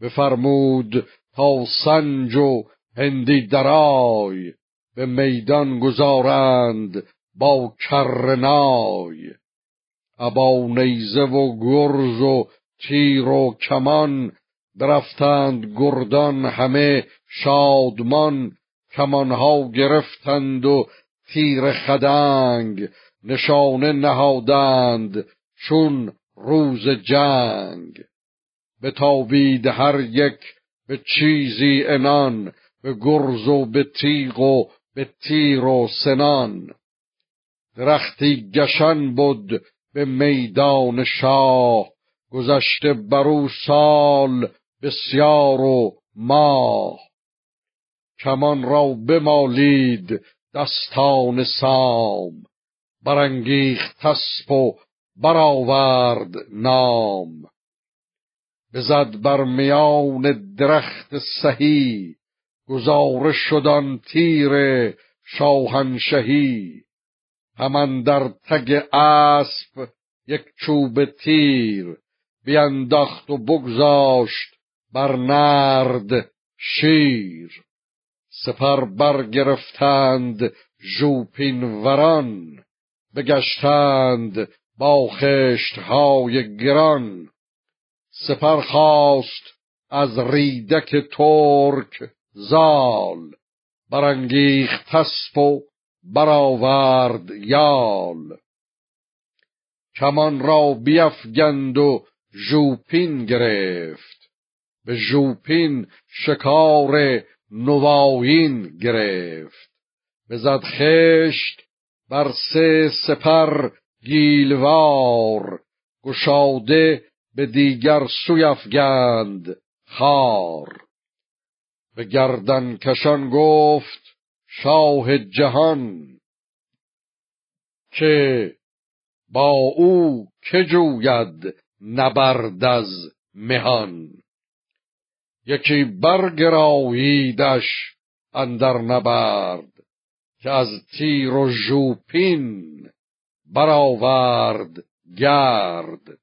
بفرمود تا سنج و هندی درای به میدان گذارند با کرنای ابا نیزه و گرز و تیر و کمان درفتند گردان همه شادمان کمانها گرفتند و تیر خدنگ نشانه نهادند چون روز جنگ. به تابید هر یک به چیزی انان به گرز و به تیغ و به تیر و سنان. درختی گشن بود به میدان شاه گذشته برو سال بسیار و ماه. کمان را بمالید دستان سام برانگیخت تسپ و برآورد نام. بزد بر میان درخت سهی گزاره شدن تیر شاهنشهی. همان در تگ اسب یک چوب تیر بینداخت و بگذاشت بر نرد شیر. سپر برگرفتند ژوپین وران بگشتند با خشتهای گران. سپر خواست از ریدک ترک زال برانگیخت تسپ و برآورد یال. کمان را بیفگند و ژوپین گرفت به ژوپین شکار نواین گرفت. بزد خشت بر سه سپر گیلوار گشاده به دیگر سوی افگند خار. به گردن کشان گفت شاه جهان. که با او که جوید نبرد از مهان. یکی برگراییدش اندر نبرد که از تیر و ژوپین برآورد گرد.